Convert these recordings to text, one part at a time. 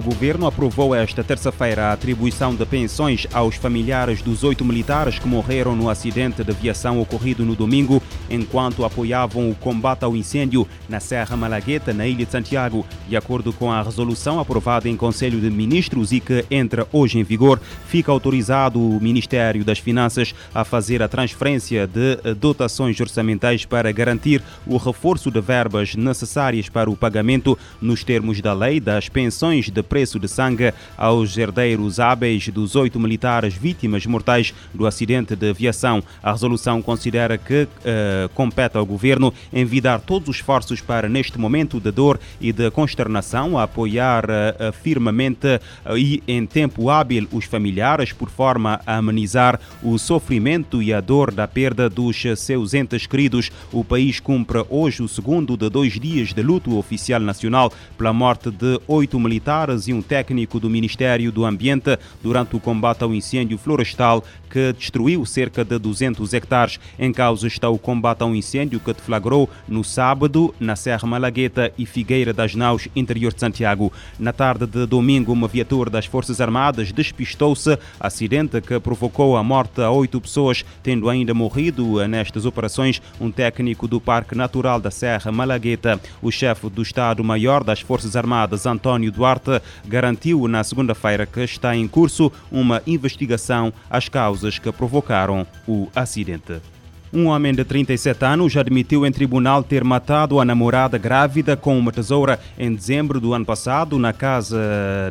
governo aprovou esta terça-feira a atribuição de pensões aos familiares dos oito militares que morreram no acidente de aviação ocorrido no domingo, enquanto apoiavam o combate ao incêndio na Serra Malagueta, na Ilha de Santiago. De acordo com a resolução aprovada em Conselho de Ministros e que entra hoje em vigor, fica autorizado o Ministério das Finanças a fazer a transferência de dotações orçamentais para garantir o reforço de verbas necessárias para o pagamento nos termos da lei das pensões de preço de sangue aos herdeiros hábeis dos oito militares vítimas mortais do acidente de aviação. A resolução considera que uh, compete ao governo envidar todos os esforços para, neste momento de dor e de consternação, apoiar uh, firmemente uh, e em tempo hábil os familiares, por forma a amenizar o sofrimento e a dor da perda dos seus entes queridos. O país cumpre hoje o segundo de dois dias de luto oficial nacional pela morte de oito militares e um técnico do Ministério do Ambiente durante o combate ao incêndio florestal que destruiu cerca de 200 hectares. Em causa está o combate ao incêndio que deflagrou no sábado na Serra Malagueta e Figueira das Naus, interior de Santiago. Na tarde de domingo, uma viatura das Forças Armadas despistou-se, acidente que provocou a morte a oito pessoas, tendo ainda morrido nestas operações um técnico do Parque Natural da Serra Malagueta. O chefe do Estado-Maior das Forças Armadas, António Duarte, garantiu na segunda-feira que está em curso uma investigação às causas que provocaram o acidente. Um homem de 37 anos admitiu em tribunal ter matado a namorada grávida com uma tesoura em dezembro do ano passado na casa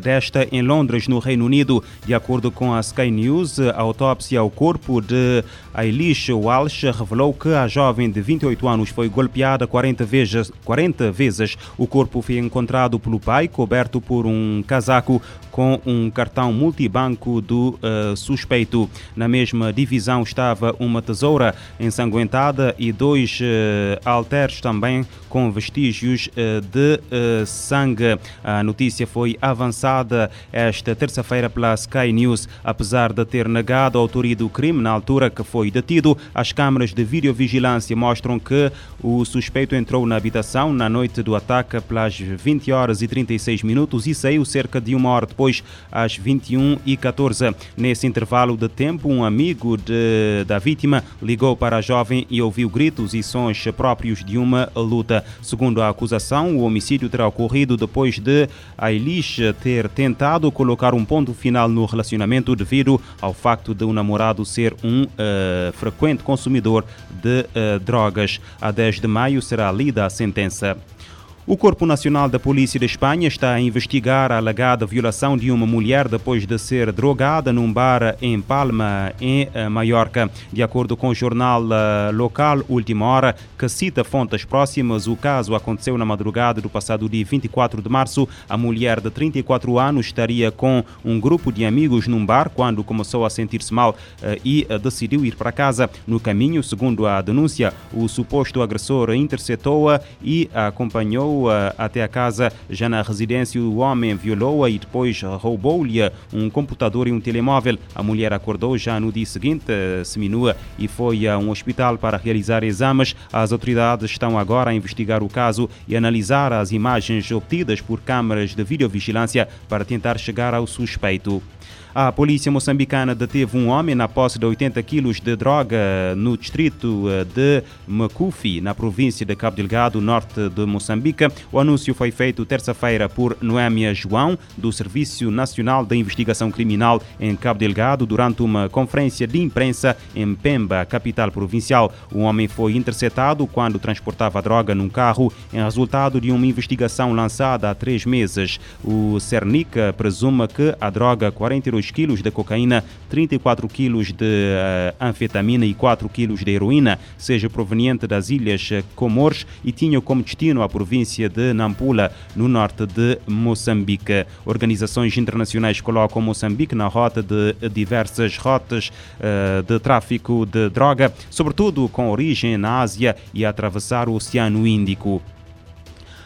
desta em Londres, no Reino Unido. De acordo com a Sky News, a autópsia ao corpo de Eilish Walsh revelou que a jovem de 28 anos foi golpeada 40 vezes. 40 vezes. O corpo foi encontrado pelo pai, coberto por um casaco com um cartão multibanco do uh, suspeito. Na mesma divisão estava uma tesoura ensanguentada e dois uh, halteres também com vestígios uh, de uh, sangue. A notícia foi avançada esta terça-feira pela Sky News. Apesar de ter negado a autoria do crime na altura que foi detido, as câmaras de videovigilância mostram que o suspeito entrou na habitação na noite do ataque pelas 20 horas e 36 minutos e saiu cerca de uma hora depois às 21h14. Nesse intervalo de tempo, um amigo de, da vítima ligou para a jovem e ouviu gritos e sons próprios de uma luta. Segundo a acusação, o homicídio terá ocorrido depois de Eilish ter tentado colocar um ponto final no relacionamento devido ao facto de o um namorado ser um uh, frequente consumidor de uh, drogas. A 10 de maio será lida a sentença. O Corpo Nacional da Polícia de Espanha está a investigar a alegada violação de uma mulher depois de ser drogada num bar em Palma, em eh, Maiorca. De acordo com o jornal eh, local Última Hora, que cita fontes próximas, o caso aconteceu na madrugada do passado dia 24 de março. A mulher de 34 anos estaria com um grupo de amigos num bar quando começou a sentir-se mal eh, e decidiu ir para casa. No caminho, segundo a denúncia, o suposto agressor interceptou-a e a acompanhou até a casa. Já na residência, o homem violou-a e depois roubou-lhe um computador e um telemóvel. A mulher acordou já no dia seguinte, seminua, e foi a um hospital para realizar exames. As autoridades estão agora a investigar o caso e analisar as imagens obtidas por câmaras de videovigilância para tentar chegar ao suspeito. A polícia moçambicana deteve um homem na posse de 80 quilos de droga no distrito eh, de Macufi, na província de Cabo Delgado, norte de Moçambique. O anúncio foi feito terça-feira por Noémia João, do Serviço Nacional de Investigação Criminal em Cabo Delgado, durante uma conferência de imprensa em Pemba, capital provincial. O homem foi interceptado quando transportava droga num carro em resultado de uma investigação lançada há três meses. O Cernica presume que a droga 42 2 quilos de cocaína, 34 quilos de uh, anfetamina e 4 quilos de heroína, seja proveniente das ilhas Comores e tinha como destino a província de Nampula, no norte de Moçambique. Organizações internacionais colocam Moçambique na rota de diversas rotas uh, de tráfico de droga, sobretudo com origem na Ásia e a atravessar o Oceano Índico.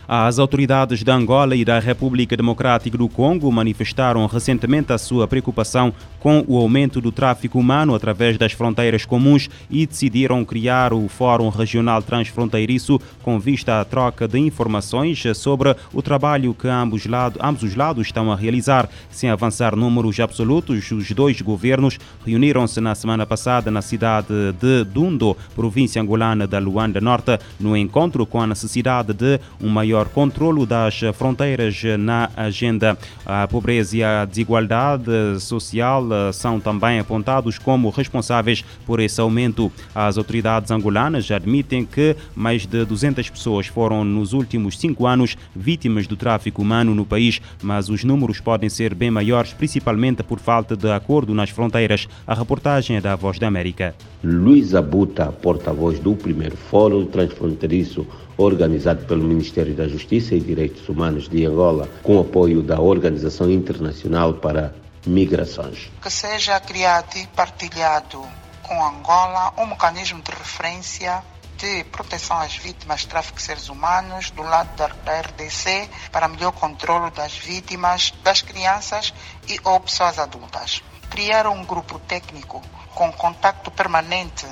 As autoridades da Angola e da República Democrática do Congo manifestaram recentemente a sua preocupação com o aumento do tráfico humano através das fronteiras comuns e decidiram criar o Fórum Regional Transfronteiriço com vista à troca de informações sobre o trabalho que ambos, lado, ambos os lados estão a realizar. Sem avançar números absolutos, os dois governos reuniram-se na semana passada na cidade de Dundo, província angolana da Luanda Norte, no encontro com a necessidade de um maior controlo das fronteiras na agenda. A pobreza e a desigualdade social eh, são também apontados como responsáveis por esse aumento. As autoridades angolanas admitem que mais de 200 pessoas foram nos últimos cinco anos vítimas do tráfico humano no país, mas os números podem ser bem maiores, principalmente por falta de acordo nas fronteiras. A reportagem é da Voz da América. Luiz Abuta, porta-voz do primeiro Fórum Transfronteiriço organizado pelo Ministério da Justiça e Direitos Humanos de Angola, com apoio da Organização Internacional para Migrações. Que seja criado e partilhado com Angola um mecanismo de referência de proteção às vítimas de tráfico de seres humanos do lado da RDC para melhor controle das vítimas, das crianças e ou pessoas adultas. Criar um grupo técnico com contato permanente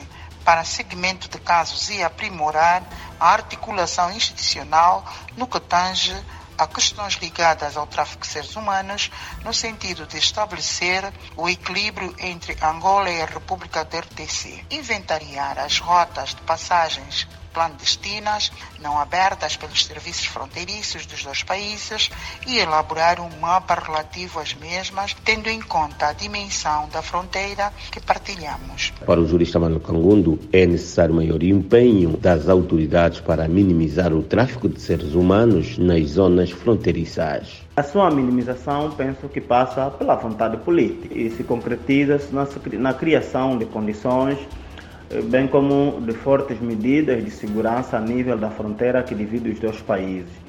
para segmento de casos e aprimorar a articulação institucional no que tange a questões ligadas ao tráfico de seres humanos, no sentido de estabelecer o equilíbrio entre Angola e a República da RDC, inventariar as rotas de passagens clandestinas não abertas pelos serviços fronteiriços dos dois países e elaborar um mapa relativo às mesmas, tendo em conta a dimensão da fronteira que partilhamos. Para o jurista Mano Cangundo, é necessário maior empenho das autoridades para minimizar o tráfico de seres humanos nas zonas fronteiriças. A sua minimização, penso que passa pela vontade política e se concretiza na, na criação de condições bem como de fortes medidas de segurança a nível da fronteira que divide os dois países.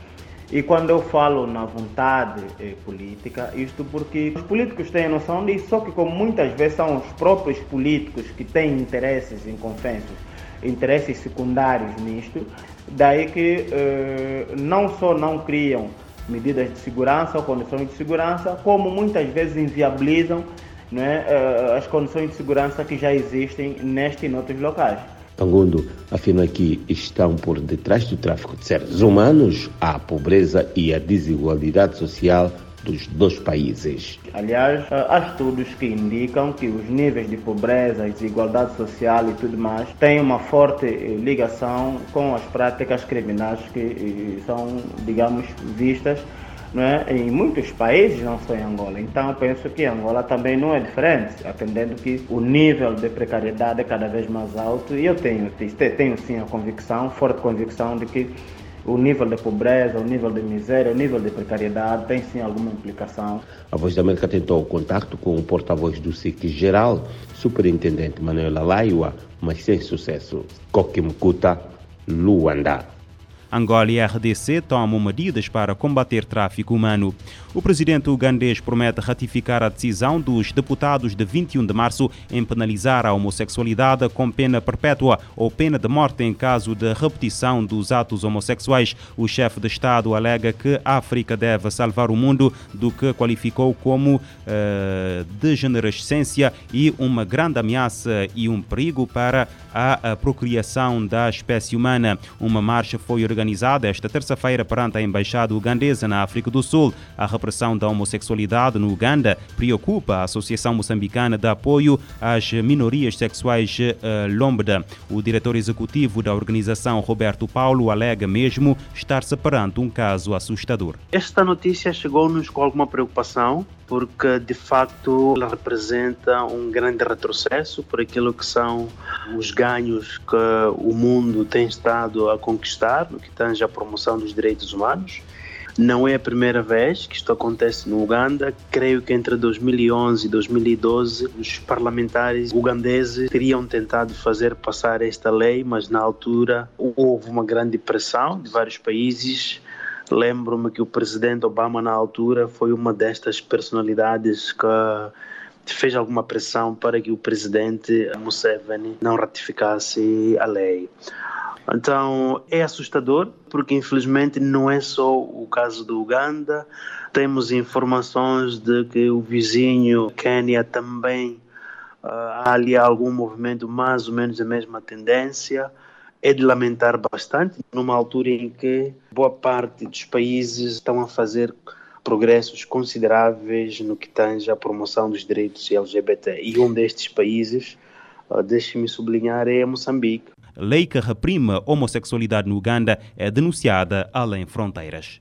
E quando eu falo na vontade eh, política, isto porque os políticos têm noção disso, só que como muitas vezes são os próprios políticos que têm interesses em consensos, interesses secundários nisto, daí que eh, não só não criam medidas de segurança ou condições de segurança, como muitas vezes inviabilizam né, as condições de segurança que já existem neste e noutros locais. Angundo afirma que estão por detrás do tráfico de seres humanos a pobreza e a desigualdade social dos dois países. Aliás, há estudos que indicam que os níveis de pobreza, desigualdade social e tudo mais têm uma forte eh, ligação com as práticas criminais que eh, são, digamos, vistas é? em muitos países, não só em Angola. Então, penso que Angola também não é diferente, atendendo que o nível de precariedade é cada vez mais alto e eu tenho, tenho sim a convicção, forte convicção de que o nível de pobreza, o nível de miséria, o nível de precariedade tem sim alguma implicação. A Voz da América tentou contato com o porta-voz do SIC geral, superintendente Manuela Laiwa, mas sem sucesso. Kokimkuta, Luanda. Angola e RDC tomam medidas para combater tráfico humano. O presidente ugandês promete ratificar a decisão dos deputados de 21 de março em penalizar a homossexualidade com pena perpétua ou pena de morte em caso de repetição dos atos homossexuais. O chefe de Estado alega que a África deve salvar o mundo do que qualificou como uh, degenerescência e uma grande ameaça e um perigo para a procriação da espécie humana. Uma marcha foi organizada organizada esta terça-feira perante a Embaixada Ugandesa na África do Sul. A repressão da homossexualidade no Uganda preocupa a Associação Moçambicana de Apoio às Minorias Sexuais uh, Lombda. O diretor executivo da organização, Roberto Paulo, alega mesmo estar-se perante um caso assustador. Esta notícia chegou-nos com alguma preocupação porque de facto ela representa um grande retrocesso por aquilo que são os ganhos que o mundo tem estado a conquistar no que tange a promoção dos direitos humanos. Não é a primeira vez que isto acontece no Uganda. Creio que entre 2011 e 2012 os parlamentares ugandeses teriam tentado fazer passar esta lei, mas na altura houve uma grande pressão de vários países Lembro-me que o presidente Obama, na altura, foi uma destas personalidades que fez alguma pressão para que o presidente Museveni não ratificasse a lei. Então é assustador, porque infelizmente não é só o caso do Uganda. Temos informações de que o vizinho Quênia também uh, há ali algum movimento mais ou menos a mesma tendência. É de lamentar bastante, numa altura em que boa parte dos países estão a fazer progressos consideráveis no que tange à promoção dos direitos LGBT. E um destes países, uh, deixe-me sublinhar, é Moçambique. Lei que reprime a homossexualidade no Uganda é denunciada além fronteiras.